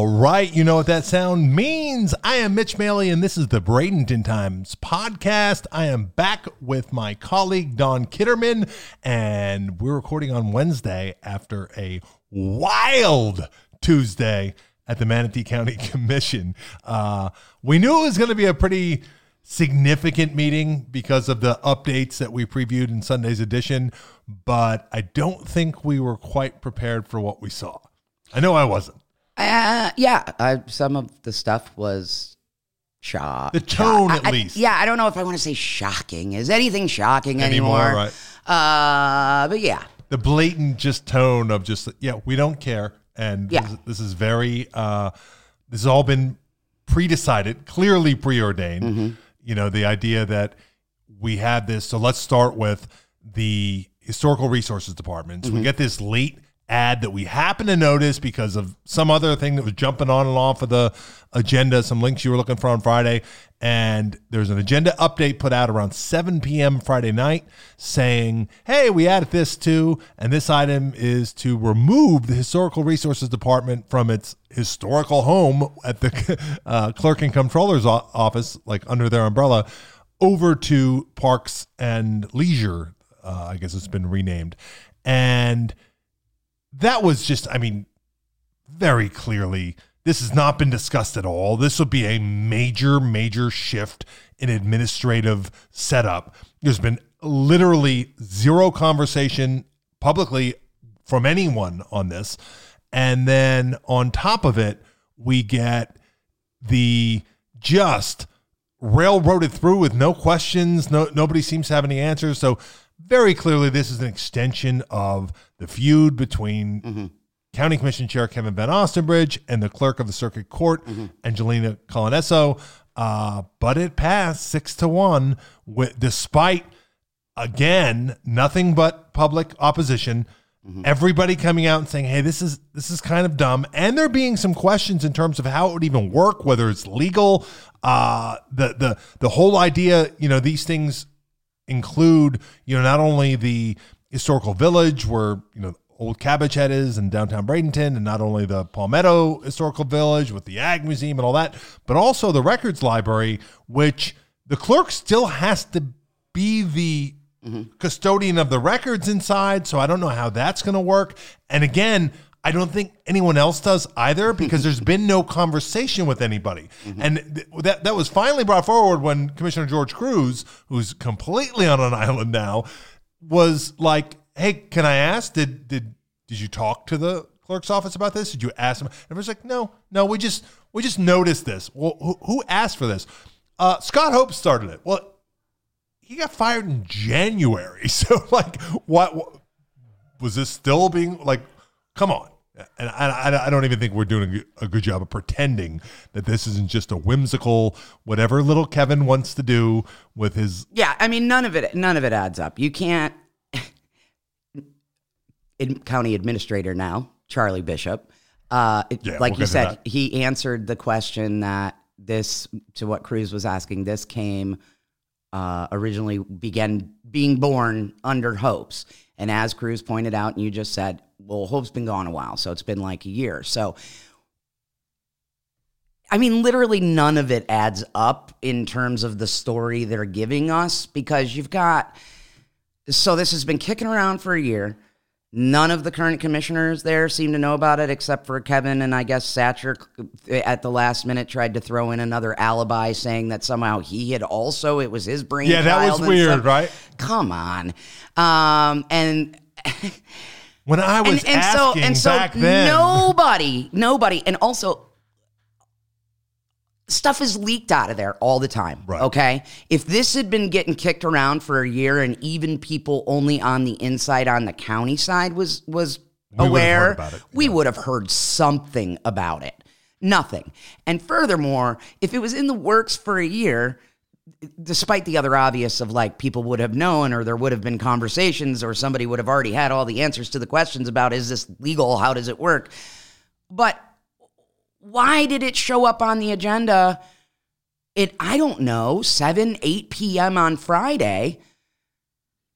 All right, you know what that sound means. I am Mitch Maley, and this is the Bradenton Times podcast. I am back with my colleague Dawn Kitterman, and we're recording on Wednesday after a wild Tuesday at the Manatee County Commission. Uh, we knew it was going to be a pretty significant meeting because of the updates that we previewed in Sunday's edition, but I don't think we were quite prepared for what we saw. I know I wasn't. Uh, yeah, I, some of the stuff was shock. The tone, shock. at I- I- least. yeah, I don't know if I want to say shocking. Is anything shocking Anymore, anymore? right. Uh, but yeah, the blatant just tone of just yeah we don't care and Yeah. this, this is very uh this has all been pre-decided clearly preordained Mm-hmm. you know the idea that we had this so let's start with the historical resources department Mm-hmm. so we get this late ad that we happen to notice because of some other thing that was jumping on and off of the agenda some links you were looking for on friday. And there's an agenda update put out around 7 p.m friday night saying hey we added this too and this item is to remove the historical resources department from its historical home at the uh, clerk and comptroller's office like under their umbrella over to parks and leisure. Uh, i guess it's been renamed. And that was just, I mean, very clearly, this has not been discussed at all. This would be a major, major shift in administrative setup. There's been literally zero conversation publicly from anyone on this. And then on top of it, we get the just railroaded through with no questions. No, nobody seems to have any answers. So very clearly, this is an extension of the feud between County Commission Chair Kevin Van Ostenbridge and the clerk of the Circuit Court, Angelina Colonneso. Uh, but it passed six to one, with, despite again nothing but public opposition. Everybody coming out and saying, "Hey, this is this is kind of dumb," and there being some questions in terms of how it would even work, whether it's legal. Uh, the the the whole idea, you know, these things include, you know, not only the historical village where, you know, old Cabbage Head is in downtown Bradenton, and not only the Palmetto Historical Village with the Ag Museum and all that, but also the Records Library, which the clerk still has to be the custodian of the records inside. So I don't know how that's going to work. And again, I don't think anyone else does either because there's been no conversation with anybody. Mm-hmm. And th- that that was finally brought forward when Commissioner George Kruse, who's completely on an island now, was like, "Hey, can I ask did did did you talk to the clerk's office about this? Did you ask them?" And everyone's like, "No, no, we just we just noticed this. Well, who, who asked for this? Uh, Scott Hopes started it. Well, he got fired in January. So like, what, what was this still being like? Come on. And I, I, don't even think we're doing a good- job of pretending that this isn't just a whimsical whatever little Kevin wants to do with his. yeah. I mean, none of it, none of it adds up. You can't. County administrator now, Charlie Bishop. Uh, Yeah, like we'll you said, he answered the question that this to what Kruse was asking. This came uh, originally began being born under Hopes, and as Kruse pointed out, and you just said, well, Hope's been gone a while, so it's been like a year. So, I mean, literally none of it adds up in terms of the story they're giving us because you've got. So this has been kicking around for a year. None of the current commissioners there seem to know about it except for Kevin and I guess Satcher at the last minute tried to throw in another alibi saying that somehow he had also it was his brain. Yeah, that was weird, right? Come on. Um and When I was and, and so asking and so back then, nobody nobody and also stuff is leaked out of there all the time Right. okay? If this had been getting kicked around for a year and even people only on the inside on the county side was was We aware about it, we yeah. would have heard something about it. Nothing. And furthermore if it was in the works for a year despite the other obvious of like people would have known or there would have been conversations or somebody would have already had all the answers to the questions about is this legal? How does it work? But why did it show up on the agenda at i don't know 7 8 p.m on friday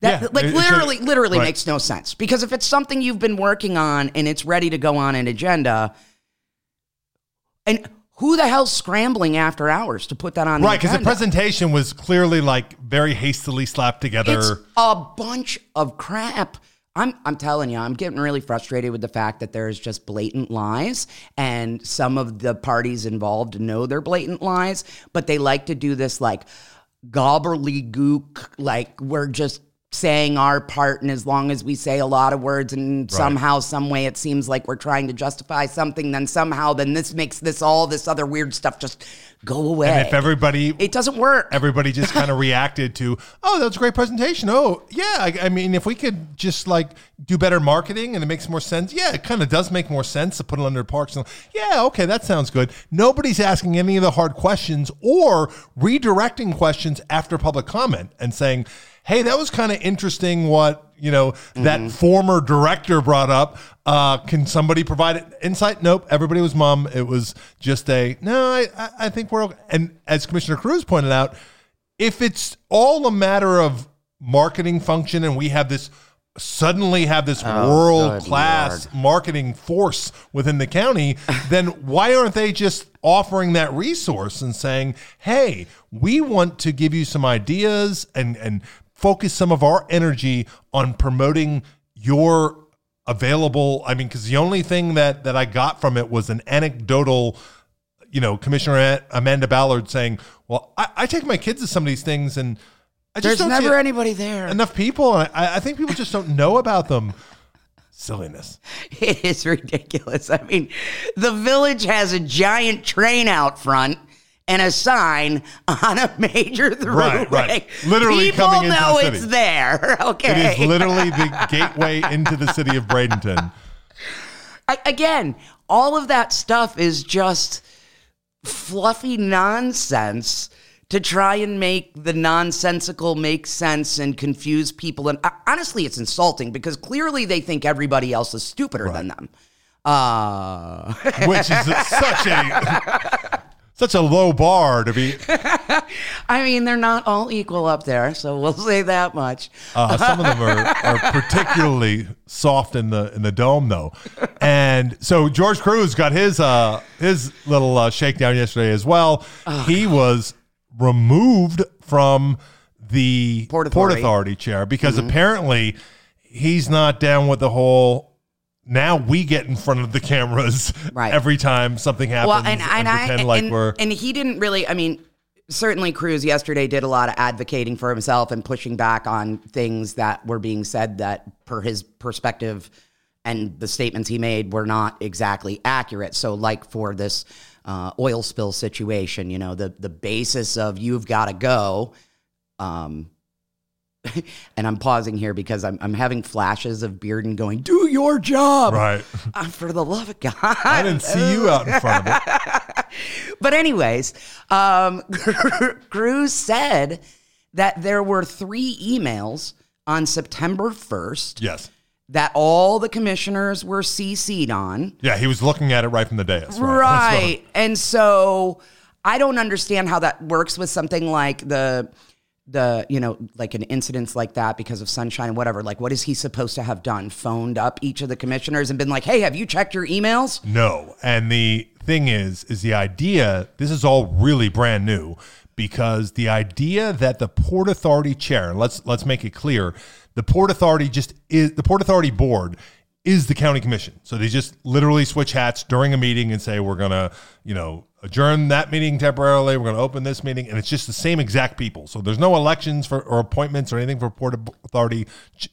that Yeah, like it- it literally literally right. makes no sense because if it's something you've been working on and it's ready to go on an agenda And who the hell's scrambling after hours to put that on Right, because the presentation was clearly like very hastily slapped together. It's a bunch of crap. I'm I'm telling you, I'm getting really frustrated with the fact that there's just blatant lies and some of the parties involved know they're blatant lies, but they like to do this like gobbledygook like we're just saying our part and as long as we say a lot of words and somehow some way it seems like we're trying to justify something then somehow then this makes this all this other weird stuff just go away. and if everybody it doesn't work. everybody just kind of reacted to, oh, that was a great presentation. Oh, yeah. I, I mean, if we could just like do better marketing and it makes more sense. Yeah, it kind of does make more sense to put it under parks. And, yeah, okay, that sounds good. Nobody's asking any of the hard questions or redirecting questions after public comment and saying, hey, that was kind of interesting what, you know, that former director brought up. Uh, can somebody provide insight? Nope. Everybody was mum. It was just a, no, I, I- I think we're okay. And as Commissioner Kruse pointed out, if it's all a matter of marketing function and we have this suddenly have this world class marketing force within the county, then why aren't they just offering that resource and saying, hey, we want to give you some ideas and, and focus some of our energy on promoting your available i mean because the only thing that that i got from it was an anecdotal you know, Commissioner Amanda Ballard saying, "Well, I, I take my kids to some of these things, and I just There's don't never anybody there. enough people. I, I think people just don't know about them. Silliness. It is ridiculous. I mean, the village has a giant train out front and a sign on a major throughway. Right, right. Literally People coming into the know city. it's there. Okay. It is literally the gateway into the city of Bradenton. I, again, all of that stuff is just fluffy nonsense to try and make the nonsensical make sense and confuse people. And uh, honestly, it's insulting because clearly they think everybody else is stupider than them. Uh, which is such a such a low bar to be. I mean, they're not all equal up there, so we'll say that much. Uh, some of them are, are particularly soft in the in the dome, though. And so George Kruse got his uh, his little uh, shakedown yesterday as well. he was removed from the Port Port Authority. Authority chair because apparently he's not down with the whole. Now we get in front of the cameras Right. every time something happens Well, and, and, I pretend like and, we're and he didn't really. I mean, certainly Kruse yesterday did a lot of advocating for himself and pushing back on things that were being said that, per his perspective, and the statements he made were not exactly accurate. So, like for this uh, oil spill situation, you know, the the basis of you've got to go. Um, and I'm pausing here because I'm, I'm having flashes of Bearden going, "Do your job, right. Uh, for the love of God." I didn't see you out in front of it. But anyways, um, Kruse said that there were three emails on September 1st Yes. that all the commissioners were CC'd on. Yeah, he was looking at it right from the dais. Right. Right. And so I don't understand how that works with something like the the you know like an incidents like that because of sunshine and whatever like what is he supposed to have done phoned up each of the commissioners and been like hey have you checked your emails No. And the thing is, is the idea, this is all really brand new because the idea that the Port Authority chair, let's let's make it clear, the Port Authority just is the Port Authority board is the county commission. So they just literally switch hats during a meeting and say we're gonna, you know, adjourn that meeting temporarily. We're gonna open this meeting, and it's just the same exact people. So there's no elections for or appointments or anything for Port Authority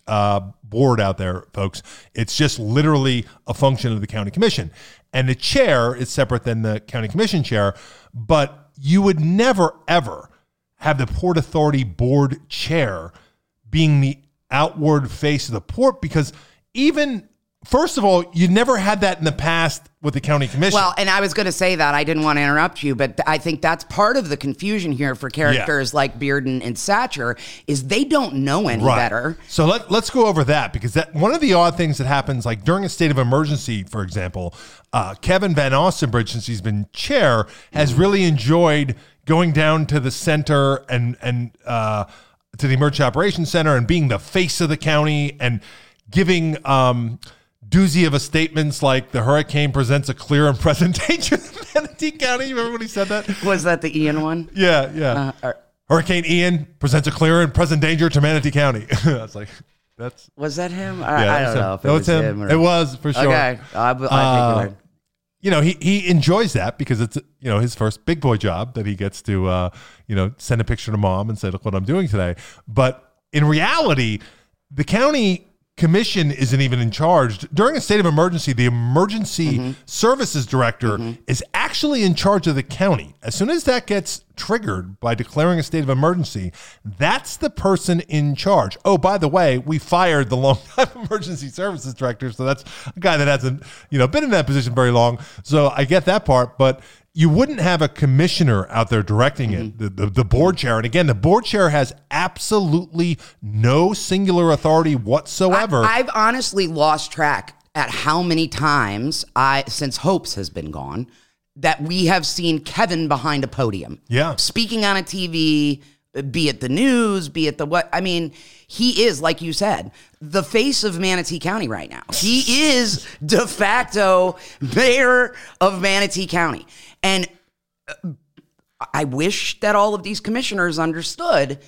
uh, board out there, folks. It's just literally a function of the county commission, and the chair is separate than the county commission chair. But you would never ever have the Port Authority board chair being the outward face of the port because even first of all, you never had that in the past with the county commission. Well, and I was going to say that I didn't want to interrupt you, but I think that's part of the confusion here for characters like Bearden and Satcher is they don't know any better. So let, let's go over that because that one of the odd things that happens, like during a state of emergency, for example, uh, Kevin Van Ostenbridge, since he's been chair, has really enjoyed going down to the center and and uh, to the emergency operations center and being the face of the county and giving. Um, doozy of a statements like the hurricane presents a clear and present danger to Manatee County. You remember when he said that? Was that the Ian one? Yeah, yeah. Uh, Hurricane Ian presents a clear and present danger to Manatee County. I was like, that's was that him? I, yeah. I don't know him. if it No, was him. him. or- It was for sure. Okay, I, I think Uh, you know, he he enjoys that because it's you know his first big boy job that he gets to uh, you know send a picture to mom and say, "Look what I'm doing today." But in reality, the county commission isn't even in charge during a state of emergency. The emergency mm-hmm. services director mm-hmm. is actually in charge of the county. As soon as that gets triggered by declaring a state of emergency, that's the person in charge. Oh, by the way, we fired the longtime emergency services director, so that's a guy that hasn't, you know, been in that position very long. So I get that part, but you wouldn't have a commissioner out there directing it, mm-hmm. the, the, the board chair. And again, the board chair has absolutely no singular authority whatsoever. I've honestly lost track at how many times I, since Hopes has been gone, that we have seen Kevin behind a podium. Yeah. Speaking on a TV, be it the news, be it the what. I mean, he is, like you said, the face of Manatee County right now. He is de facto mayor of Manatee County. And uh, I wish that all of these commissioners understood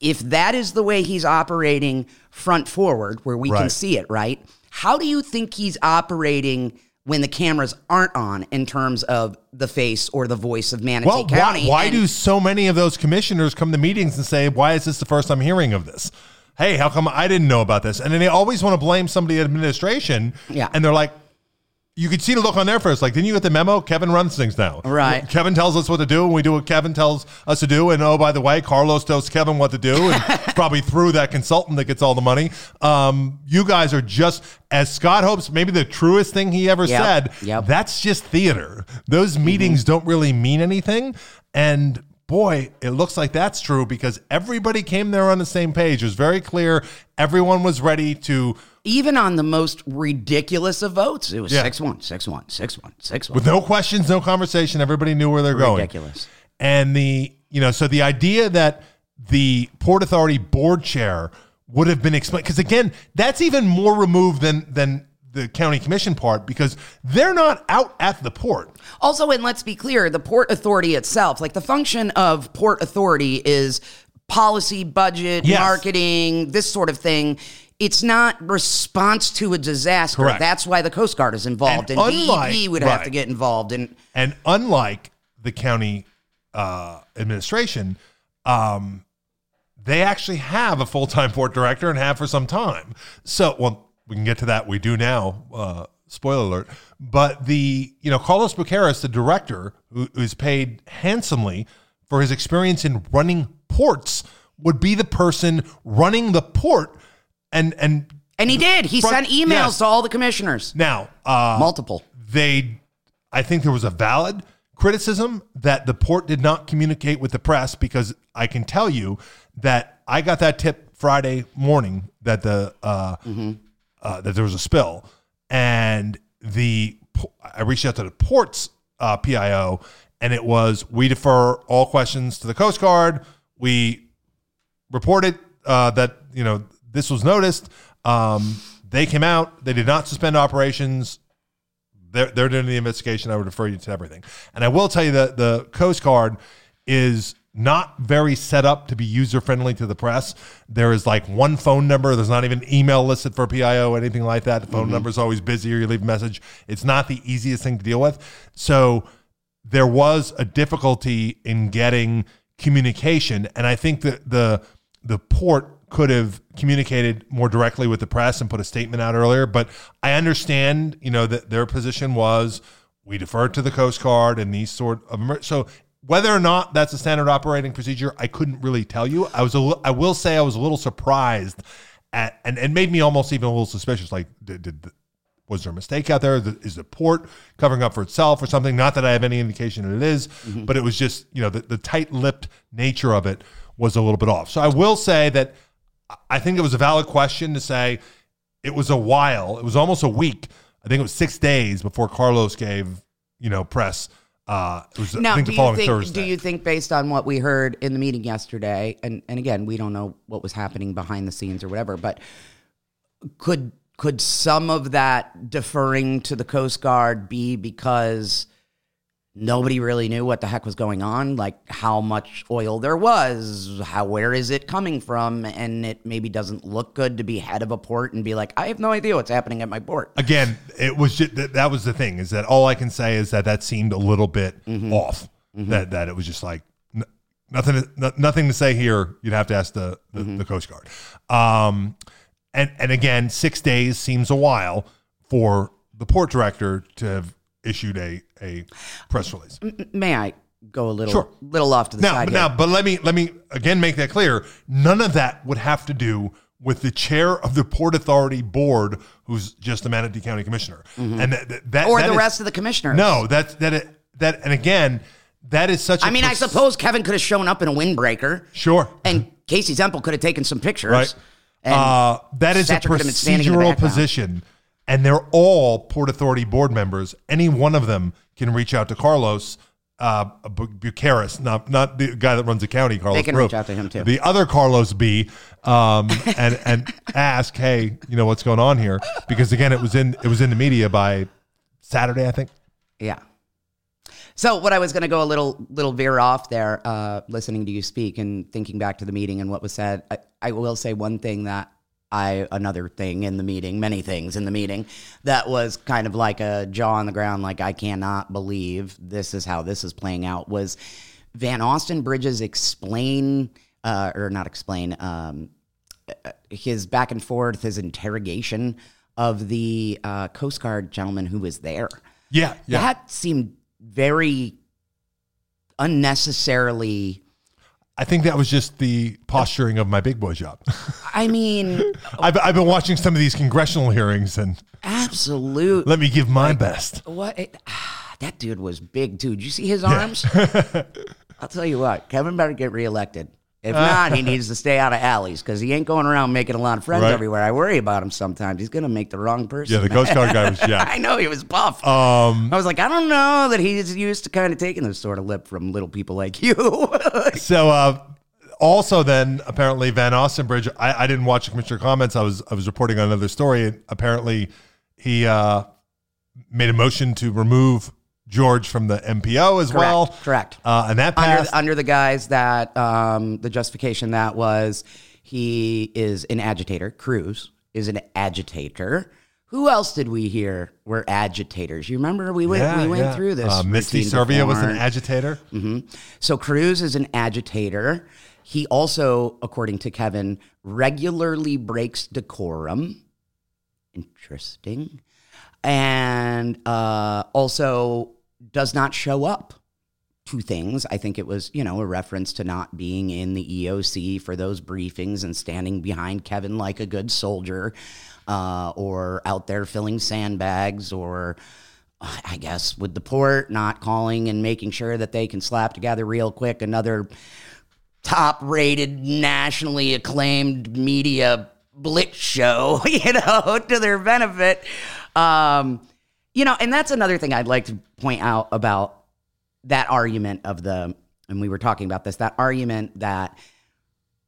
if that is the way he's operating front forward, where we can see it, right? How do you think he's operating when the cameras aren't on in terms of the face or the voice of Manatee well, why, County? why And- do so many of those commissioners come to meetings and say, why is this the first I'm hearing of this? Hey, how come I didn't know about this? And then they always want to blame somebody at administration. Yeah. And they're like, you could see the look on their face. Like, didn't you get the memo? Kevin runs things now. Right. Kevin tells us what to do, and we do what Kevin tells us to do. And oh, by the way, Carlos tells Kevin what to do, and probably through that consultant that gets all the money. Um, you guys are just, as Scott Hopes, maybe the truest thing he ever Yep. said. Yep. That's just theater. Those meetings don't really mean anything. And boy, it looks like that's true because everybody came there on the same page. It was very clear. Everyone was ready to, even on the most ridiculous of votes, it was Yeah. six one, six one, six one, six one. with no questions, no conversation, everybody knew where they're going. Ridiculous. And the, you know, so the idea that the Port Authority board chair would have been explained, because again, that's even more removed than, than, the county commission part because they're not out at the port. Also, and let's be clear, the Port Authority itself, like the function of Port Authority is policy, budget, Yes. marketing, this sort of thing. It's not response to a disaster. Correct. That's why the Coast Guard is involved, And and, unlike- DEP would have to get involved. And And unlike the county uh, administration, um, they actually have a full time port director and have for some time. So, well, we can get to that. We do now. Uh, spoiler alert. But the you know Carlos Buqueras, the director, who is paid handsomely for his experience in running ports, would be the person running the port. And and and he did. He Front- sent emails yes. to all the commissioners, now uh, multiple. they I think there was a valid criticism that the port did not communicate with the press because I can tell you that I got that tip Friday morning that the uh, uh, that there was a spill and the I reached out to the port's uh, PIO and it was we defer all questions to the Coast Guard. We reported uh, that you know this was noticed. Um, they came out. They did not suspend operations. They're, they're doing the investigation. I would refer you to everything. And I will tell you that the Coast Guard is not very set up to be user friendly to the press. There is like one phone number. There's not even email listed for PIO, anything like that. The phone number is always busy or you leave a message. It's not the easiest thing to deal with. So there was a difficulty in getting communication. And I think that the the port could have communicated more directly with the press and put a statement out earlier. But I understand, you know, that their position was we defer to the Coast Guard and these sort of emer- so whether or not that's a standard operating procedure, I couldn't really tell you. I was a li- I will say I was a little surprised at and and made me almost even a little suspicious. Like did, did was there a mistake out there? Is the port covering up for itself or something? Not that I have any indication that it is, mm-hmm. but it was just you know the, the tight-lipped nature of it was a little bit off. So I will say that I think it was a valid question to say it was a while. It was almost a week. I think it was six days before Carlos gave you know press. Uh, it was I Now, think do the you following think? Thursday. Do you think, based on what we heard in the meeting yesterday, and and again, we don't know what was happening behind the scenes or whatever, but could could some of that deferring to the Coast Guard be because nobody really knew what the heck was going on, like how much oil there was, how where is it coming from, and it maybe doesn't look good to be head of a port and be like, I have no idea what's happening at my port. Again, it was just that, that was the thing is that all I can say is that that seemed a little bit Mm-hmm. off. That that it was just like n- nothing no- nothing to say here. You'd have to ask the the, Mm-hmm. the Coast Guard. Um, and and again, six days seems a while for the port director to have issued a a press release. May I go a little Sure. little off to the Now, side? here? now, but let me let me again make that clear. None of that would have to do with the chair of the Port Authority board, who's just a Manatee County commissioner, and that, that, that Mm-hmm. or that the is- rest of the commissioners. No, that's that it, that, and again, that is such. I I mean, I suppose Kevin could have shown up in a windbreaker, sure. and Casey Temple could have taken some pictures. Right. And Uh, that is a Satcher could have been standing in the procedural position, and they're all Port Authority board members. Any one of them can reach out to Carlos uh, Bu- Buqueras, not not the guy that runs the county. Carlos, They can reach out to him, too. The other Carlos B, um, and and ask, hey, you know what's going on here? Because again, it was in it was in the media by Saturday, I think. Yeah. So what I was going to go a little little veer off there, uh, listening to you speak and thinking back to the meeting and what was said. I, I will say one thing that I another thing in the meeting, many things in the meeting that was kind of like a jaw on the ground, like I cannot believe this is how this is playing out. Was Van Ostenbridge's explain uh, or not explain um, his back and forth, his interrogation of the uh, Coast Guard gentleman who was there. Yeah, yeah. That seemed very unnecessarily. I think that was just the posturing of my big boy job. I mean, I've, I've been watching some of these congressional hearings, and absolute. let me give my best. What it, ah, that dude was big too. Did you see his arms? I'll tell you what, Kevin better get reelected. If not, he needs to stay out of alleys because he ain't going around making a lot of friends Right. everywhere. I worry about him sometimes. He's gonna make the wrong person. Yeah, the Coast Guard guy was yeah. I know he was buff. Um, I was like, I don't know that he's used to kind of taking this sort of lip from little people like you. so uh, also then apparently Van Austin Bridge. I, I didn't watch the commissioner comments. I was I was reporting on another story. And apparently he uh, made a motion to remove George from the MPO as well. correct. Uh, and that under, passed. under the guise that um, the justification that was he is an agitator. Kruse is an agitator. Who else did we hear were agitators? You remember we went Yeah, we went yeah. through this. Uh, Misty Servia was an agitator. So Kruse is an agitator. He also, according to Kevin, regularly breaks decorum. Interesting. And uh, also does not show up to things. I think it was, you know, a reference to not being in the EOC for those briefings and standing behind Kevin like a good soldier, uh, or out there filling sandbags, or uh, I guess with the port not calling and making sure that they can slap together real quick another top rated, nationally acclaimed media blitz show, you know, to their benefit. Um, you know, and that's another thing I'd like to point out about that argument of the, and we were talking about this, that argument that,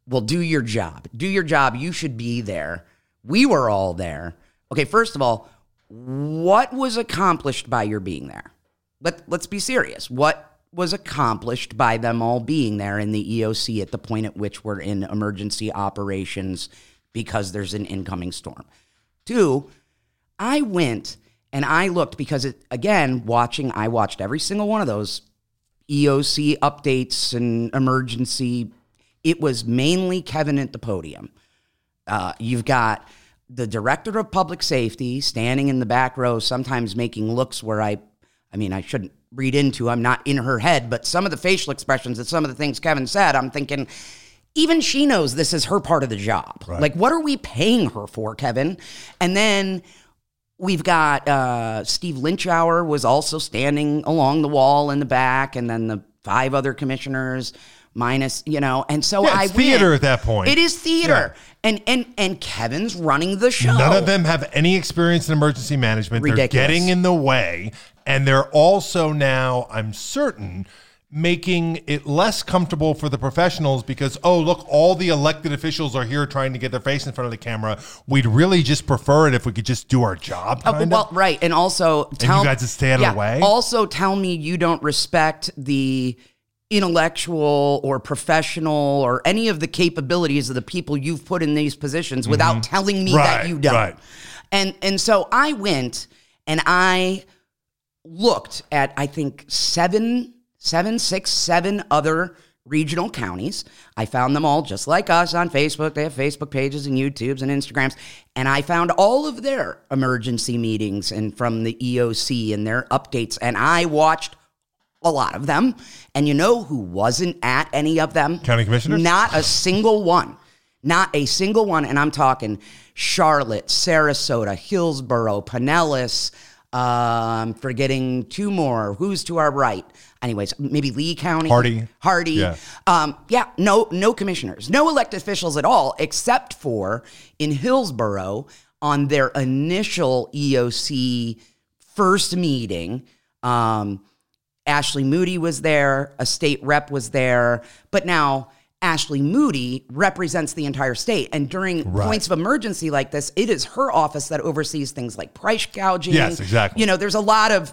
well, do your job. Do your job. You should be there. We were all there. Okay, first of all, what was accomplished by your being there? Let, let's be serious. What was accomplished by them all being there in the EOC at the point at which we're in emergency operations because there's an incoming storm? Two, I went and I looked because it again watching I watched every single one of those EOC updates and emergency. It was mainly Kevin at the podium. Uh, you've got the director of public safety standing in the back row, sometimes making looks where I, I mean, I shouldn't read into. I'm not in her head, but some of the facial expressions and some of the things Kevin said, I'm thinking. Even she knows this is her part of the job. Like, what are we paying her for, Kevin? And then We've got uh, Steve Lynchauer was also standing along the wall in the back, and then the five other commissioners minus, you know, and so Yeah, I theater at that point. It is theater, and and and Kevin's running the show. None of them have any experience in emergency management. Ridiculous. They're getting in the way. And they're also now, I'm certain, making it less comfortable for the professionals because oh look all the elected officials are here trying to get their face in front of the camera we'd really just prefer it if we could just do our job Uh, well, right, and also tell you guys just stay out of the way? Also, tell me you don't respect the intellectual or professional or any of the capabilities of the people you've put in these positions without telling me that Mm-hmm. You don't. right. And and so I went and I looked at I think seven, seven, six, seven other regional counties. I found them all just like us on Facebook. They have Facebook pages and YouTubes and Instagrams. And I found all of their emergency meetings and from the EOC and their updates. And I watched a lot of them. And you know who wasn't at any of them? County commissioners? Not a single one. Not a single one. And I'm talking Charlotte, Sarasota, Hillsborough, Pinellas. Um, forgetting two more. Who's to our right? Anyways, maybe Lee County. Hardee. Hardee. Yeah. Um, yeah, no, no commissioners, no elected officials at all, except for in Hillsborough on their initial EOC first meeting. Um, Ashley Moody was there, a state rep was there, but now Ashley Moody represents the entire state. And during Right. points of emergency like this, it is her office that oversees things like price gouging. Yes, exactly. You know, there's a lot of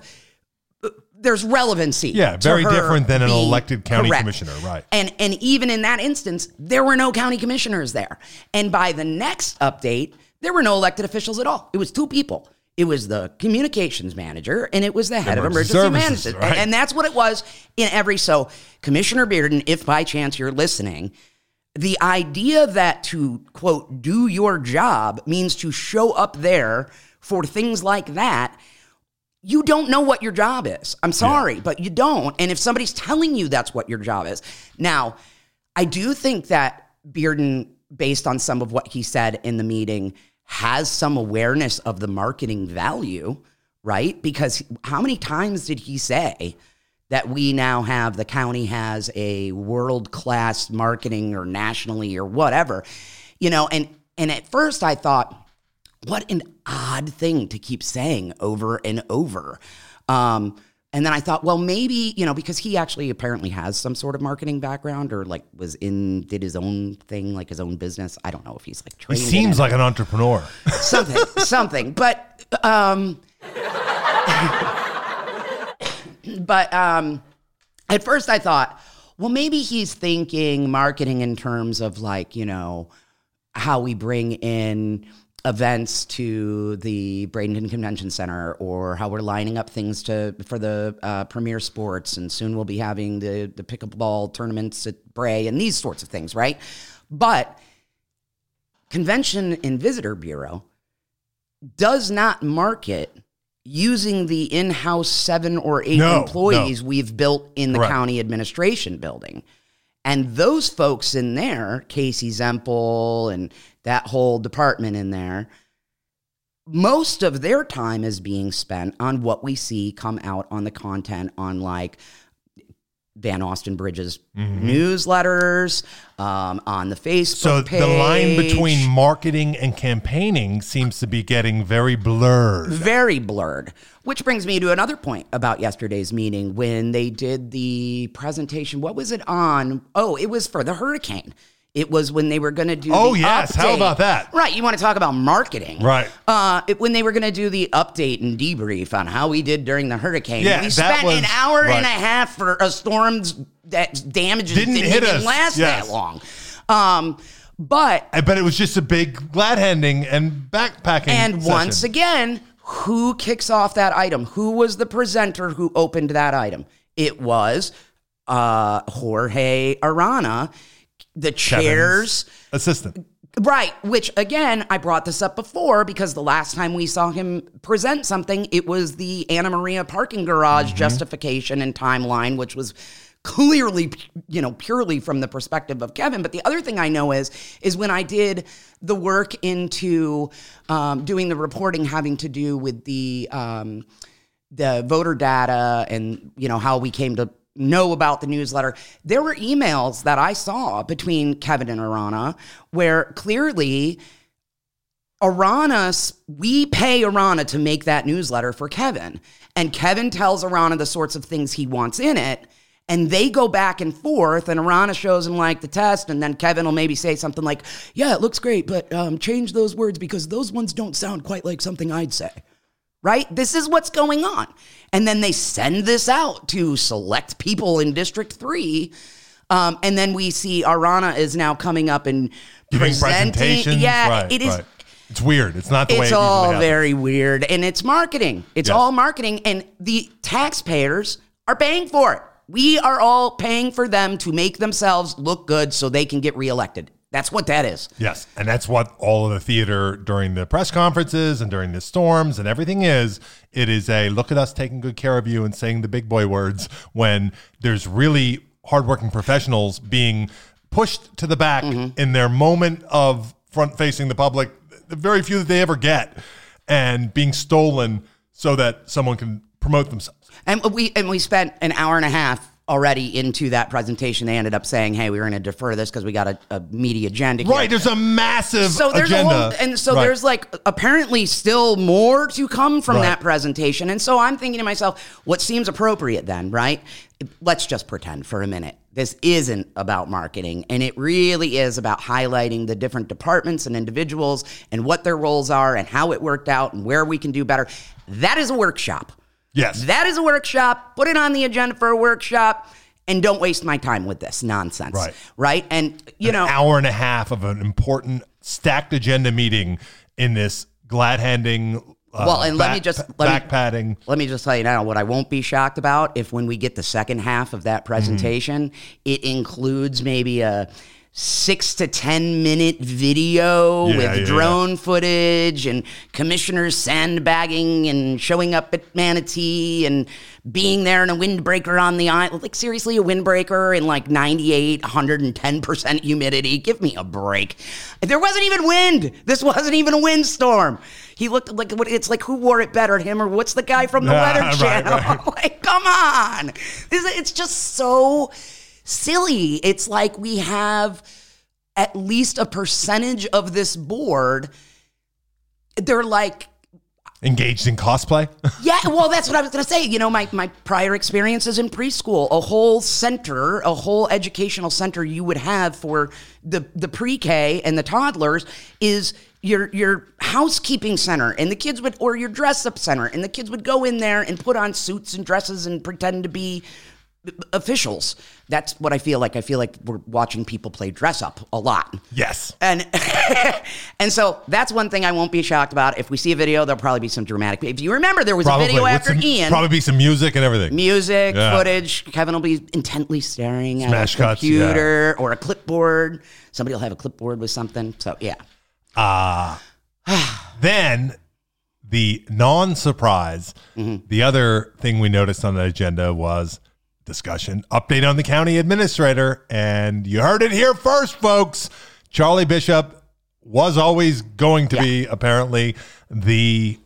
there's relevancy. Yeah, very different than an elected county correct. commissioner, right. And and even in that instance, there were no county commissioners there. And by the next update, there were no elected officials at all. It was two people. It was the communications manager and it was the head of Emergency emergency services, management. right. And that's what it was in every so Commissioner Bearden, if by chance you're listening, the idea that to quote do your job means to show up there for things like that you don't know what your job is. I'm sorry, but you don't. And if somebody's telling you that's what your job is. Now, I do think that Bearden, based on some of what he said in the meeting, has some awareness of the marketing value, right? Because how many times did he say that we now have the county has a world class marketing or nationally or whatever, you know? And and at first I thought, what an odd thing to keep saying over and over. Um, and then I thought, well, maybe, you know, because he actually apparently has some sort of marketing background or like was in, did his own thing, like his own business. I don't know if he's like he seems like an entrepreneur something, something. But, um, but, um, at first I thought, well, maybe he's thinking marketing in terms of like, you know, how we bring in events to the Bradenton Convention Center or how we're lining up things to for the uh, premier sports and soon we'll be having the the pickleball tournaments at Bray and these sorts of things, right? But Convention and Visitor Bureau does not market using the in-house seven or eight No, employees no. we've built in the Correct. county administration building. And those folks in there, Casey Zempel and that whole department in there, most of their time is being spent on what we see come out on the content on like Van Ostenbridge's newsletters, um, on the Facebook so page. the line between marketing and campaigning seems to be getting very blurred very blurred. Which brings me to another point about yesterday's meeting when they did the presentation. What was it on? Oh, it was for the hurricane. It was when they were going to do. Oh, yes. How about that? Right. You want to talk about marketing, Right. Uh, it, when they were going to do the update and debrief on how we did during the hurricane. Yeah, we spent was- an hour right. and a half for a storm's that damages Didn't didn't, hit us. last Yes. that long. Um, but but it was just a big glad handing and backpacking And session. once again, who kicks off that item? Who was the presenter who opened that item? It was uh, Jorge Arana, the chairs. assistant Right, which again, I brought this up before because the last time we saw him present something, it was the Anna Maria parking garage justification and timeline, which was clearly, you know, purely from the perspective of Kevin. But the other thing I know is, is when I did the work into um, doing the reporting having to do with the um, the voter data and you know how we came to know about the newsletter there were emails that i saw between kevin and arana where clearly arana we pay arana to make that newsletter for kevin and kevin tells arana the sorts of things he wants in it And they go back and forth, and Arana shows him like the test, and then Kevin will maybe say something like, "Yeah, it looks great, but um, change those words because those ones don't sound quite like something I'd say." Right? This is what's going on, and then they send this out to select people in District Three, um, and then we see Arana is now coming up and Giving presenting. Yeah, right, it is right. It's weird. It's not the way it's all very weird and it's marketing it's Yes. all marketing and the taxpayers are paying for it we are all paying for them to make themselves look good so they can get reelected that's what that is Yes, and that's what all of the theater during the press conferences and during the storms and everything is. It is a look at us taking good care of you and saying the big boy words when there's really hardworking professionals being pushed to the back Mm-hmm. in their moment of front facing the public, the very few that they ever get, and being stolen so that someone can promote themselves. and we and we spent an hour and a half already into that presentation they ended up saying hey we were going to defer this because we got a, a media agenda here." Right, there's a massive so there's agenda. a whole, and so Right. there's like apparently still more to come from Right. that presentation. And so I'm thinking to myself, what seems appropriate then, right? Let's just pretend for a minute. This isn't about marketing, and it really is about highlighting the different departments and individuals and what their roles are and how it worked out and where we can do better. That is a workshop. Yes. That is a workshop. Put it on the agenda for a workshop and don't waste my time with this nonsense. Right. Right. And, you know, an hour and a half of an important stacked agenda meeting in this glad handing. Uh, Well, and let me just- let me- back padding. Let me just tell you now what I won't be shocked about if when we get the second half of that presentation, it includes maybe a six to 10 minute video Yeah, with yeah, drone footage and commissioners sandbagging and showing up at Manatee and being there in a windbreaker on the island. Like, seriously, a windbreaker in like 98, 110% humidity. Give me a break. There wasn't even wind. This wasn't even a windstorm. He looked like what it's like who wore it better, him or what's the guy from the Ah, Weather right, Channel? right. like, come on. This, it's just so silly. It's like we have at least a percentage of this board. They're like Engaged in cosplay. yeah, well, that's what I was going to say. You know, my, my prior experiences in preschool, a whole center, a whole educational center you would have for the, the pre K and the toddlers is your your housekeeping center, and the kids would, or your dress up center, and the kids would go in there and put on suits and dresses and pretend to be officials. That's what I feel like. I feel like we're watching people play dress up a lot. yes. And and so that's one thing I won't be shocked about. If we see a video, there'll probably be some dramatic. If you remember, there was Probably. a video with after some- Ian. Probably be some music and everything. Music, Yeah. footage. Kevin will be intently staring Smash at a cuts, computer or a clipboard. Somebody will have a clipboard with something. So yeah, Ah. Then the non surprise, Mm-hmm. the other thing we noticed on the agenda was discussion update on the county administrator. And you heard it here first, folks. Charlie Bishop was always going to be apparently the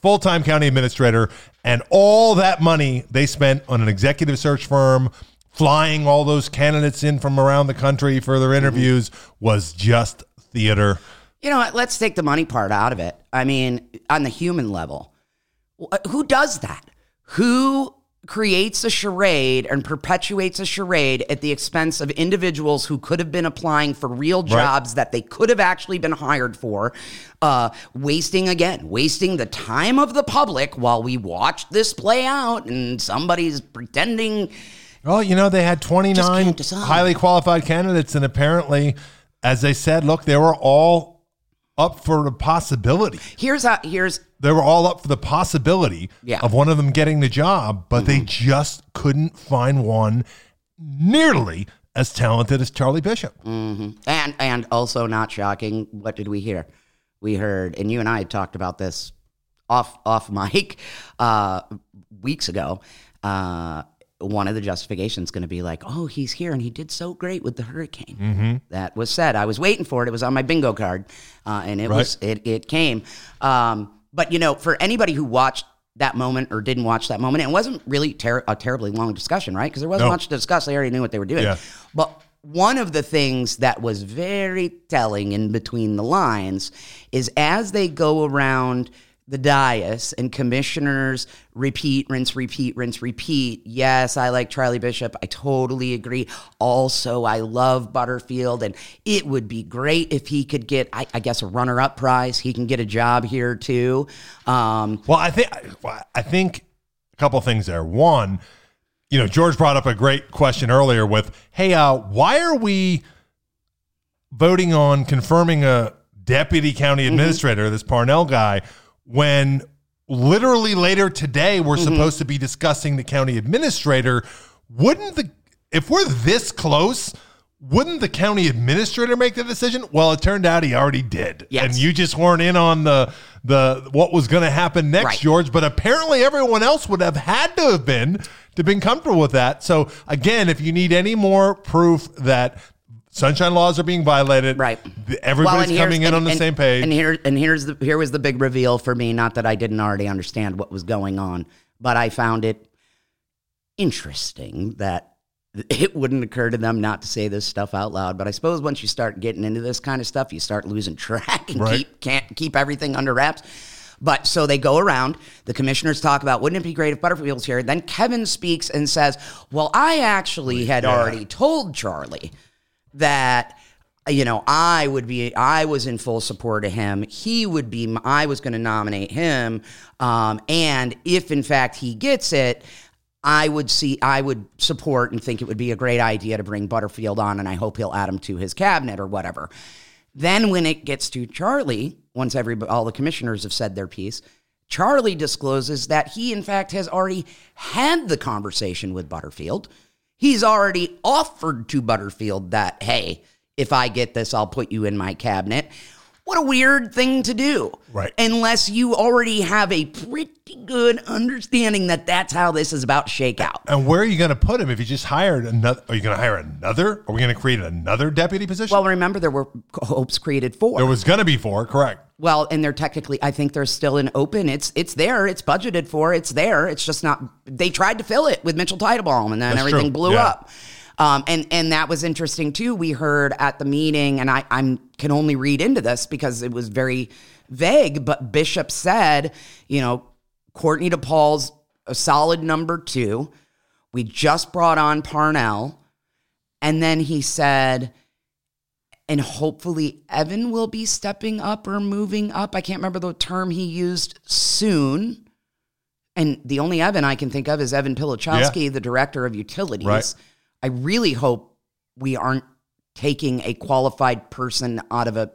full time county administrator. And all that money they spent on an executive search firm, flying all those candidates in from around the country for Mm-hmm. their interviews was just theater. you know what? Let's take the money part out of it. I mean, on the human level, who does that? Who creates a charade and perpetuates a charade at the expense of individuals who could have been applying for real jobs that they could have actually been hired for, uh, wasting again, wasting the time of the public while we watch this play out and somebody's pretending. Well, you know, they had 29 highly qualified candidates, and apparently, as they said, look, they were all up for the possibility. Here's how. Here's They were all up for the possibility Yeah. of one of them getting the job, but they just couldn't find one nearly as talented as Charlie Bishop. and and also not shocking. What did we hear? We heard, and you and I had talked about this off off mic uh, weeks ago. Uh, one of the justifications going to be like, "Oh, he's here and he did so great with the hurricane." That was said. I was waiting for it. It was on my bingo card, uh, and it was it it came. Um, but you know, for anybody who watched that moment or didn't watch that moment, it wasn't really ter- a terribly long discussion, right? Because there wasn't No. much to discuss. They already knew what they were doing. Yeah. But one of the things that was very telling in between the lines is as they go around the dais and commissioners repeat, rinse, repeat, rinse, repeat. Yes, I like Charlie Bishop. I totally agree. Also, I love Butterfield, and it would be great if he could get, I, I guess, a runner-up prize. He can get a job here too. Um, Well, I think I think a couple things there. One, you know, George brought up a great question earlier with, "Hey, uh, why are we voting on confirming a deputy county Mm-hmm. administrator, this Parnell guy, when literally later today we're Mm-hmm. supposed to be discussing the county administrator? Wouldn't the if we're this close?" Wouldn't the county administrator make the decision? Well, it turned out he already did, Yes. and you just weren't in on the the what was going to happen next, Right. George. But apparently, everyone else would have had to have been to been comfortable with that. So again, if you need any more proof that sunshine laws are being violated, Right. Everybody's here's- coming in and- on the and- same page. And here and here's the here was the big reveal for me. Not that I didn't already understand what was going on, but I found it interesting that it wouldn't occur to them not to say this stuff out loud. But I suppose once you start getting into this kind of stuff, you start losing track and Right. keep can't keep everything under wraps. But so they go around, the commissioners talk about, wouldn't it be great if Butterfield's here? Then Kevin speaks and says, Well, I actually had Yeah. already told Charlie that you know i would be i was in full support of him. He would be i was going to nominate him. Um, and if in fact he gets it i would see i would support and think it would be a great idea to bring butterfield on and i hope he'll add him to his cabinet or whatever. Then when it gets to charlie once every all the commissioners have said their piece charlie discloses that he in fact has already had the conversation with butterfield he's already offered to Butterfield that, hey, if I get this, I'll put you in my cabinet. What a weird thing to do. Right. Unless you already have a pretty good understanding that that's how this is about to shake out. and where are you going to put him if you just hired another? Are you going to hire another? Are we going to create another deputy position? Well, remember, there were hopes created for. there was going to be four, correct? Well, and they're technically, I think they're still an open. It's it's there. It's budgeted for. It's there. It's just not. They tried to fill it with Mitchell Teitelbaum, and then That's everything true. blew Yeah. up. Um, and and that was interesting too. We heard at the meeting, and I I'm can only read into this because it was very vague. But Bishop said, you know, Courtney DePaul's a solid number two. We just brought on Parnell, and then he said and hopefully Evan will be stepping up or moving up. I can't remember the term he used soon. And the only Evan I can think of is Evan Pilachowski, the director of utilities. Right. I really hope we aren't taking a qualified person out of a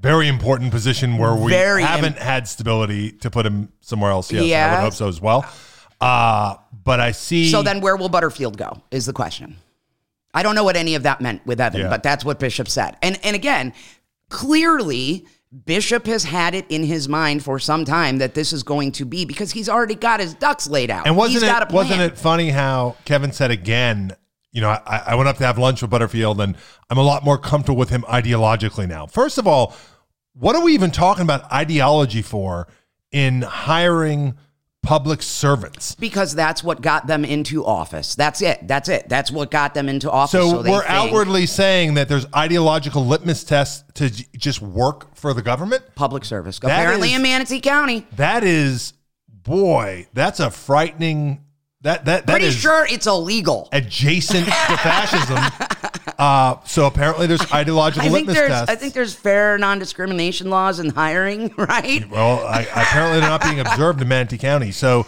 Very important position where we Very haven't had stability to put him somewhere else. Yes, I would hope so as well. Uh, but I see. So then where will Butterfield go is the question. I don't know what any of that meant with Evan, Yeah. but that's what Bishop said. And and again, clearly Bishop has had it in his mind for some time that this is going to be because he's already got his ducks laid out. And wasn't He's got a it wasn't it funny how Kevin said again? You know, I, I went up to have lunch with Butterfield, and I'm a lot more comfortable with him ideologically now. First of all, what are we even talking about ideology for in hiring public servants? Because that's what got them into office. That's it. That's it. That's what got them into office. So, So, we're outwardly saying that there's ideological litmus tests to j- just work for the government. public service. That Apparently is- in Manatee County. That is, boy, that's a frightening. That that that Pretty is sure it's illegal. adjacent to fascism. Uh, so apparently, there's ideological I think litmus there's tests. I think there's fair non-discrimination laws in hiring, right? well, I, apparently they're not being observed in Manatee County. So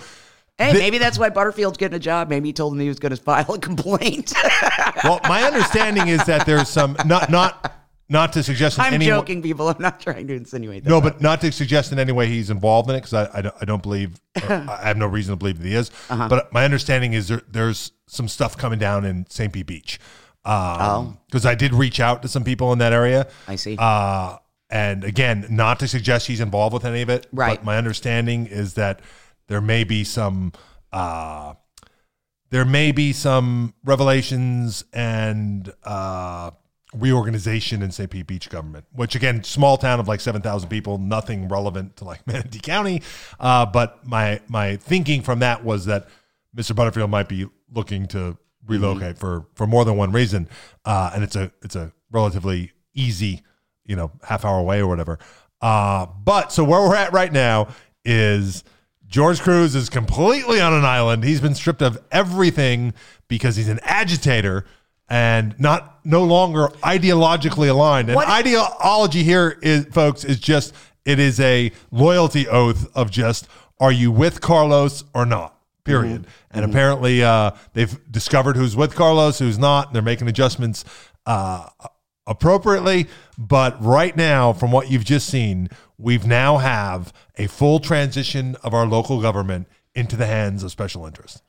Hey, maybe that's why Butterfield's getting a job. Maybe he told him he was going to file a complaint. Well, my understanding is that there's some not not not to suggest in I'm any joking, people. I'm not trying to insinuate that. no, but not to suggest in any way he's involved in it because I, I don't I don't believe I have no reason to believe that he is. Uh-huh. But my understanding is there, there's some stuff coming down in St. Pete Beach. Um, because I did reach out to some people in that area. Oh. I see. Uh, and again, not to suggest he's involved with any of it. Right. But my understanding is that there may be some uh, there may be some revelations and uh, reorganization in St. Pete Beach government, which again, small town of like seven thousand people, nothing relevant to like Manatee County. Uh, but my my thinking from that was that Mr. Butterfield might be looking to relocate for for more than one reason, uh, and it's a it's a relatively easy, you know, half hour away or whatever. Uh, but so where we're at right now is George Kruse is completely on an island. He's been stripped of everything because he's an agitator and not no longer ideologically aligned. And What- ideology here is folks is just it is a loyalty oath of just are you with Carlos or not? Period. And apparently uh, they've discovered who's with Carlos, who's not. They're making adjustments uh, appropriately. But right now, from what you've just seen, we've now have a full transition of our local government into the hands of special interests.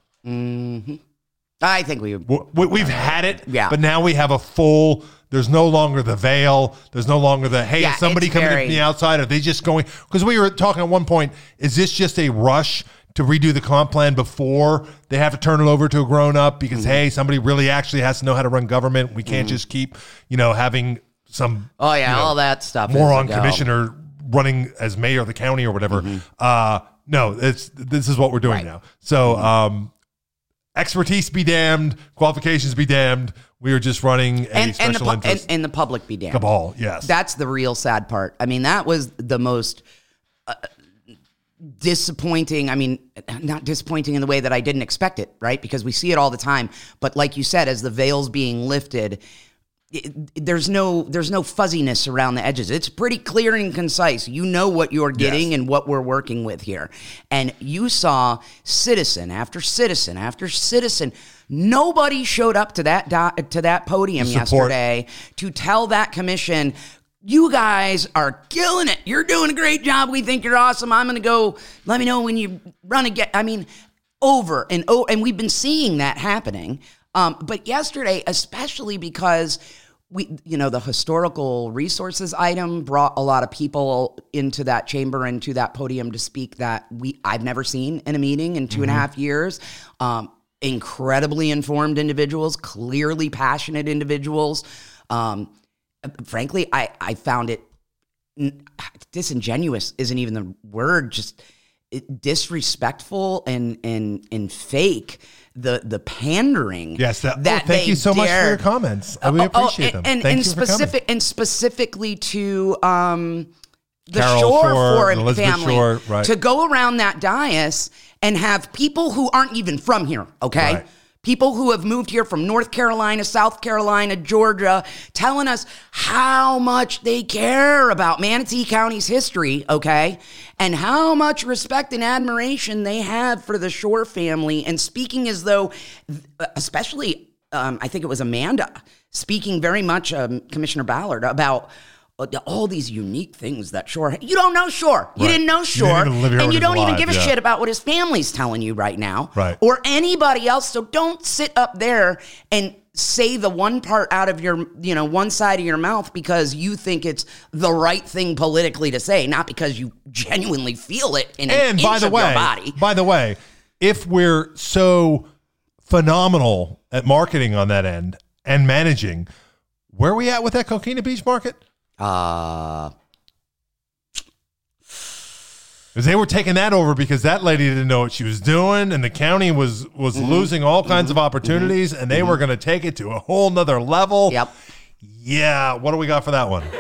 I think we. We- we- We've had it, Yeah. but now we have a full. There's no longer the veil. There's no longer the hey, Yeah, is somebody coming very- from the outside? Are they just going? Because we were talking at one point. Is this just a rush to redo the comp plan before they have to turn it over to a grown up? Because Mm-hmm. hey, somebody really actually has to know how to run government. We can't just keep you know having some Oh yeah, you know, all that stuff. moron commissioner running as mayor of the county or whatever. Uh, no, it's this is what we're doing Mm-hmm. Right. now. So um, expertise be damned, qualifications be damned. We are just running a and and the special pu- and, and the public be damned. cabal. Yes, That's the real sad part. I mean, that was the most uh, disappointing. I mean, not disappointing in the way that I didn't expect it, right? Because we see it all the time. But like you said, as the veil's being lifted, it, there's no there's no fuzziness around the edges. It's pretty clear and concise. You know what you're getting Yes. and what we're working with here. And you saw citizen after citizen after citizen. Nobody showed up to that do- to that podium support. yesterday to tell that commission you guys are killing it. You're doing a great job. We think you're awesome. I'm going to go. Let me know when you run again. I mean, over and oh, and we've been seeing that happening. Um, but yesterday, especially because we, you know, the historical resources item brought a lot of people into that chamber and to that podium to speak that we I've never seen in a meeting in two and a half years. Um, incredibly informed individuals, clearly passionate individuals. Um, frankly, I, I found it disingenuous isn't even the word, just disrespectful and and and fake. The the pandering. yes. That, oh, that thank you so much for your comments. I really Oh, oh, appreciate and, them. And, thank and you for specific and specifically to um, the Carol Shore, Shore, family Shore, right. to go around that dais and have people who aren't even from here. Okay. Right. People who have moved here from North Carolina, South Carolina, Georgia, telling us how much they care about Manatee County's history, okay? And how much respect and admiration they have for the Shore family, and speaking as though, especially, um, I think it was Amanda, speaking very much, um, Commissioner Ballard, about Oh, all these unique things that Shore. You don't know Shore. You Right. didn't know You didn't even live here and you don't even alive, give a yeah. shit about what his family's telling you right now, Right. Or anybody else. So don't sit up there and say the one part out of your, you know, one side of your mouth because you think it's the right thing politically to say, not because you genuinely feel it in an and inch by the way, body. by the way, if we're so phenomenal at marketing on that end and managing, where are we at with that Coquina Beach market? Uh, they were taking that over because that lady didn't know what she was doing, and the county was was Mm-hmm. losing all kinds of opportunities, and they were going to take it to a whole nother level. yep. Yeah. What do we got for that one? a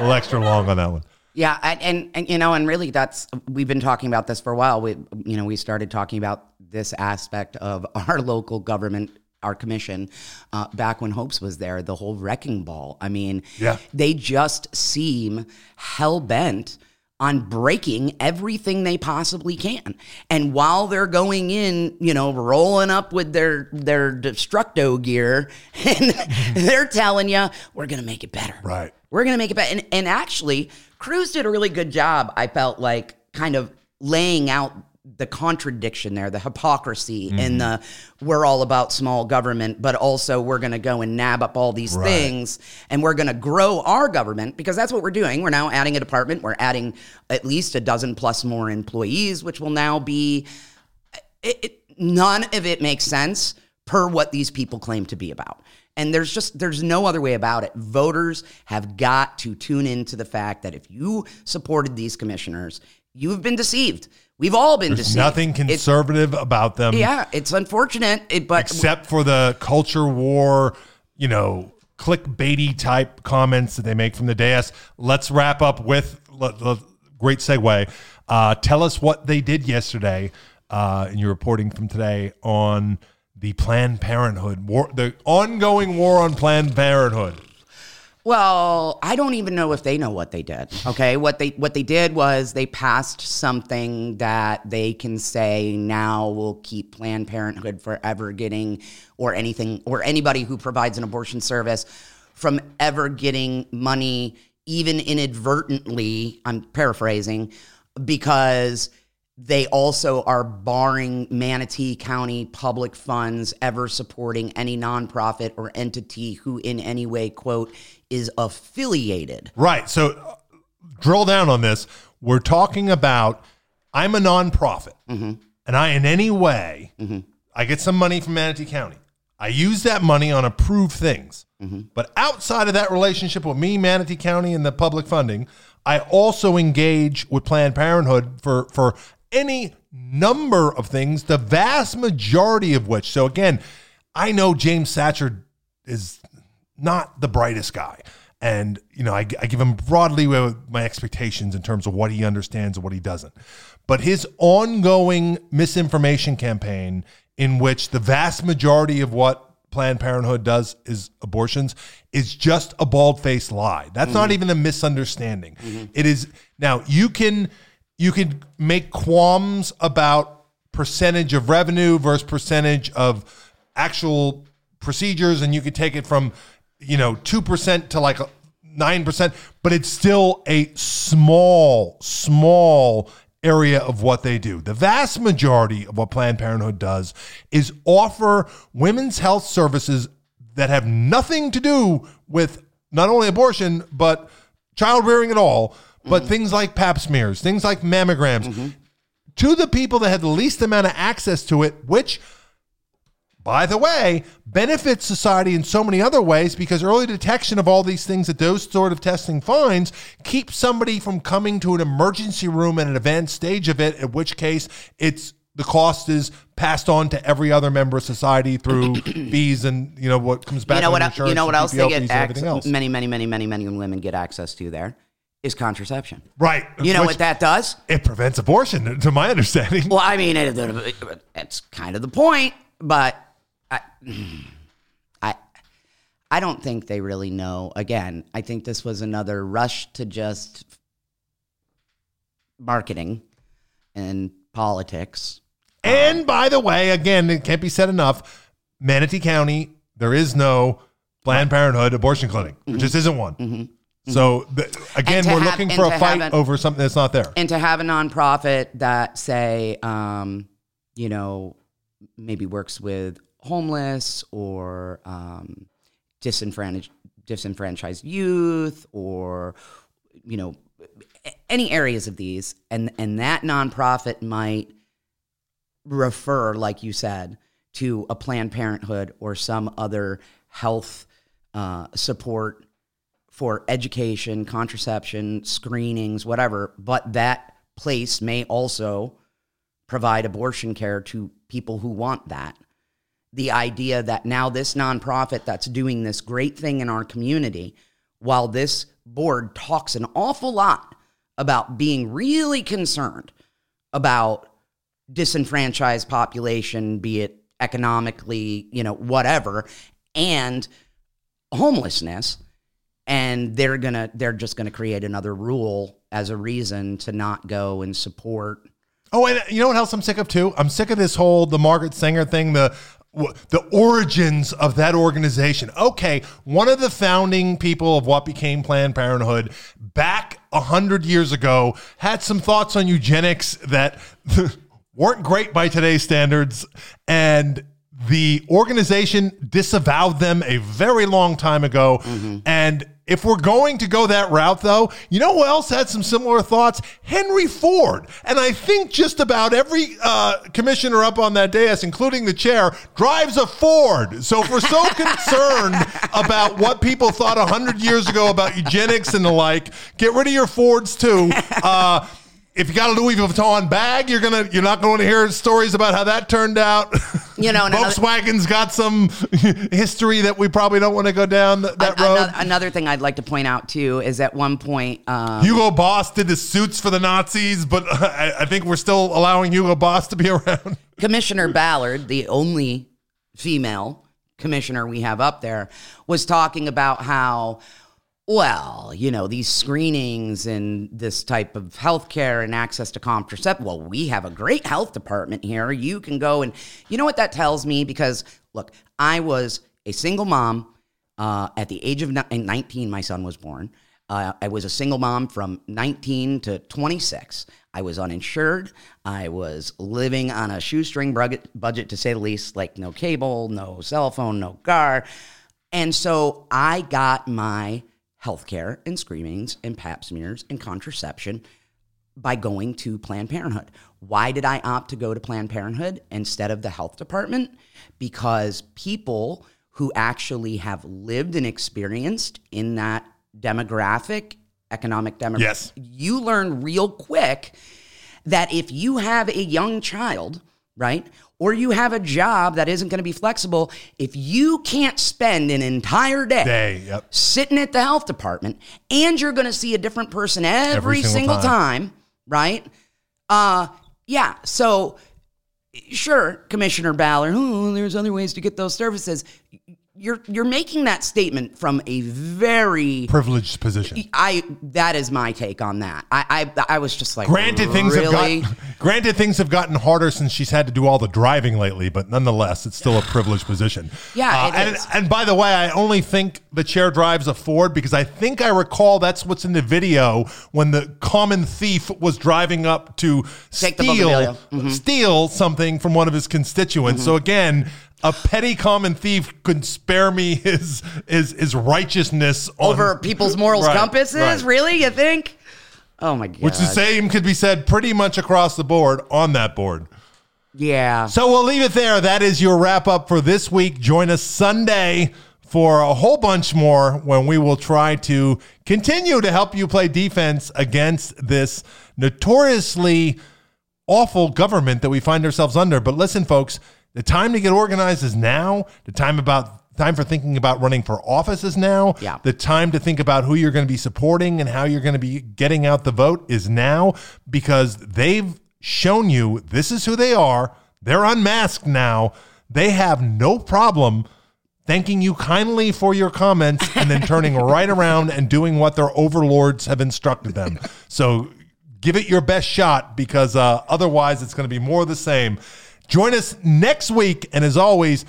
little extra long on that one. Yeah, and, and and you know, and really, that's we've been talking about this for a while. We, you know, we started talking about this aspect of our local government, our commission, uh, back when Hopes was there. The whole wrecking ball. I mean, Yeah. they just seem hell bent on breaking everything they possibly can. And while they're going in, you know, rolling up with their their destructo gear, and they're telling you, "We're gonna make it better." Right. We're going to make it better. And, and actually, Kruse did a really good job, I felt like, kind of laying out the contradiction there, the hypocrisy, and mm-hmm. the we're all about small government, but also we're going to go and nab up all these Right. things and we're going to grow our government because that's what we're doing. We're now adding a department, we're adding at least a dozen plus more employees, which will now be it, it, none of it makes sense per what these people claim to be about. And there's just there's no other way about it. Voters have got to tune into the fact that if you supported these commissioners, you've been deceived. We've all been There's deceived. nothing conservative about them yeah, it's unfortunate, it, but except for the culture war, you know, clickbaity type comments that they make from the dais. Let's wrap up with let, let- great segue. Uh, tell us what they did yesterday uh, in your reporting from today on the Planned Parenthood war, the ongoing war on Planned Parenthood. Well, I don't even know if they know what they did. Okay, what they what they did was they passed something that they can say now will keep Planned Parenthood forever getting or anything or anybody who provides an abortion service from ever getting money even inadvertently, I'm paraphrasing, because they also are barring Manatee County public funds ever supporting any nonprofit or entity who in any way, quote, is affiliated. Right. So uh, drill down on this. We're talking about I'm a nonprofit, mm-hmm. and I in any way mm-hmm. I get some money from Manatee County. I use that money on approved things. Mm-hmm. But outside of that relationship with me, Manatee County, and the public funding, I also engage with Planned Parenthood for for any number of things. The vast majority of which, so again, I know James Satcher is not the brightest guy. And, you know, I, I give him broadly my expectations in terms of what he understands and what he doesn't. But his ongoing misinformation campaign, in which the vast majority of what Planned Parenthood does is abortions, is just a bald faced lie. That's not mm-hmm. even a misunderstanding. Mm-hmm. It is now you can you could make qualms about percentage of revenue versus percentage of actual procedures and you could take it from you know 2% to like 9% but it's still a small small area of what they do. The vast majority of what planned parenthood does is offer women's health services that have nothing to do with not only abortion but child rearing at all but things like pap smears things like mammograms to the people that had the least amount of access to it, which, by the way, benefits society in so many other ways because early detection of all these things that those sort of testing finds keeps somebody from coming to an emergency room at an advanced stage of it, in which case it's the cost is passed on to every other member of society through fees and you know what comes back. you know what? insurance You know what else they get access? Many, many, many, many, many women get access to there is contraception. Right. You know Which- what that does? It prevents abortion, to my understanding. Well, I mean, it, it- it's kind of the point, but I, I, I don't think they really know. Again, I think this was another rush to just marketing and politics. And by the way, again, it can't be said enough. Manatee County, there is no Planned Parenthood abortion clinic. There mm-hmm. just isn't one. Mm-hmm. So th- again, Mm-hmm. And to we're have- looking for a fight an- over something that's not there. and to have a nonprofit that say um, you know maybe works with homeless or um, disenfranchised disenfranchised youth or you know any areas of these and and that nonprofit might refer like you said to a planned parenthood or some other health uh, support for education, contraception, screenings, whatever, but that place may also provide abortion care to people who want that. The idea that now this nonprofit that's doing this great thing in our community, while this board talks an awful lot about being really concerned about disenfranchised population, be it economically, you know, whatever, and homelessness and they're gonna they're just gonna create another rule as a reason to not go and support Oh, and you know what else I'm sick of too? I'm sick of this whole the Margaret Sanger thing, the the origins of that organization. Okay, one of the founding people of what became Planned Parenthood back a hundred years ago had some thoughts on eugenics that weren't great by today's standards, and the organization disavowed them a very long time ago. Mm-hmm. And if we're going to go that route, though, you know who else had some similar thoughts? Henry Ford. And I think just about every uh, commissioner up on that dais, including the chair, drives a Ford. So if we're so concerned about what people thought 100 years ago about eugenics and the like, get rid of your Fords too. Uh, if you got a Louis Vuitton bag, you're gonna you're not going to hear stories about how that turned out. You know, another- Volkswagen's got some history that we probably don't want to go down th- that road. Another, another thing I'd like to point out too is at one point, um, Hugo Boss did the suits for the Nazis, but I, I think we're still allowing Hugo Boss to be around. Commissioner Ballard, the only female commissioner we have up there, was talking about how, well, you know, these screenings and this type of healthcare and access to contraceptive. Well, we have a great health department here. You can go and, you know what that tells me? Because look, I was a single mom uh, at the age of ni- 19. My son was born. Uh, I was a single mom from 19 to 26. I was uninsured. I was living on a shoestring budget, to say the least, like no cable, no cell phone, no car. And so I got my healthcare and screenings and pap smears and contraception by going to Planned Parenthood. Why did I opt to go to Planned Parenthood instead of the health department? Because people who actually have lived and experienced in that demographic, economic demographic, Yes. you learn real quick that if you have a young child, right, or you have a job that isn't going to be flexible, if you can't spend an entire day Day, yep. sitting at the health department and you're going to see a different person every, Every single single, time. time. right? Uh yeah, so sure, Commissioner Ballard, oh, there's other ways to get those services. You're you're making that statement from a very Privileged position. I that is my take on that. I I, I was just like Granted, things really? have gotten granted things have gotten harder since she's had to do all the driving lately, but nonetheless, it's still a privileged position. Yeah, Uh, and, and by the way, I only think the chair drives a Ford because I think I recall that's what's in the video when the common thief was driving up to Take steal bougainvillea. steal something from one of his constituents. So again. A petty common thief could spare me his his his righteousness on- over people's morals Right, compasses. right. Really, you think? Oh my god! Which the same could be said pretty much across the board on that board. yeah. So we'll leave it there. That is your wrap up for this week. Join us Sunday for a whole bunch more when we will try to continue to help you play defense against this notoriously awful government that we find ourselves under. But listen, folks, the time to get organized is now. The time about time for thinking about running for office is now. Yeah. The time to think about who you're going to be supporting and how you're going to be getting out the vote is now because they've shown you this is who they are. They're unmasked now. They have no problem thanking you kindly for your comments and then turning right around and doing what their overlords have instructed them. So give it your best shot because uh, otherwise it's going to be more of the same. Join us next week. And as always,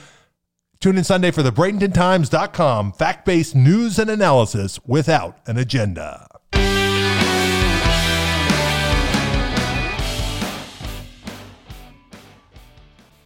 tune in Sunday for the BradentonTimes.com fact based news and analysis without an agenda.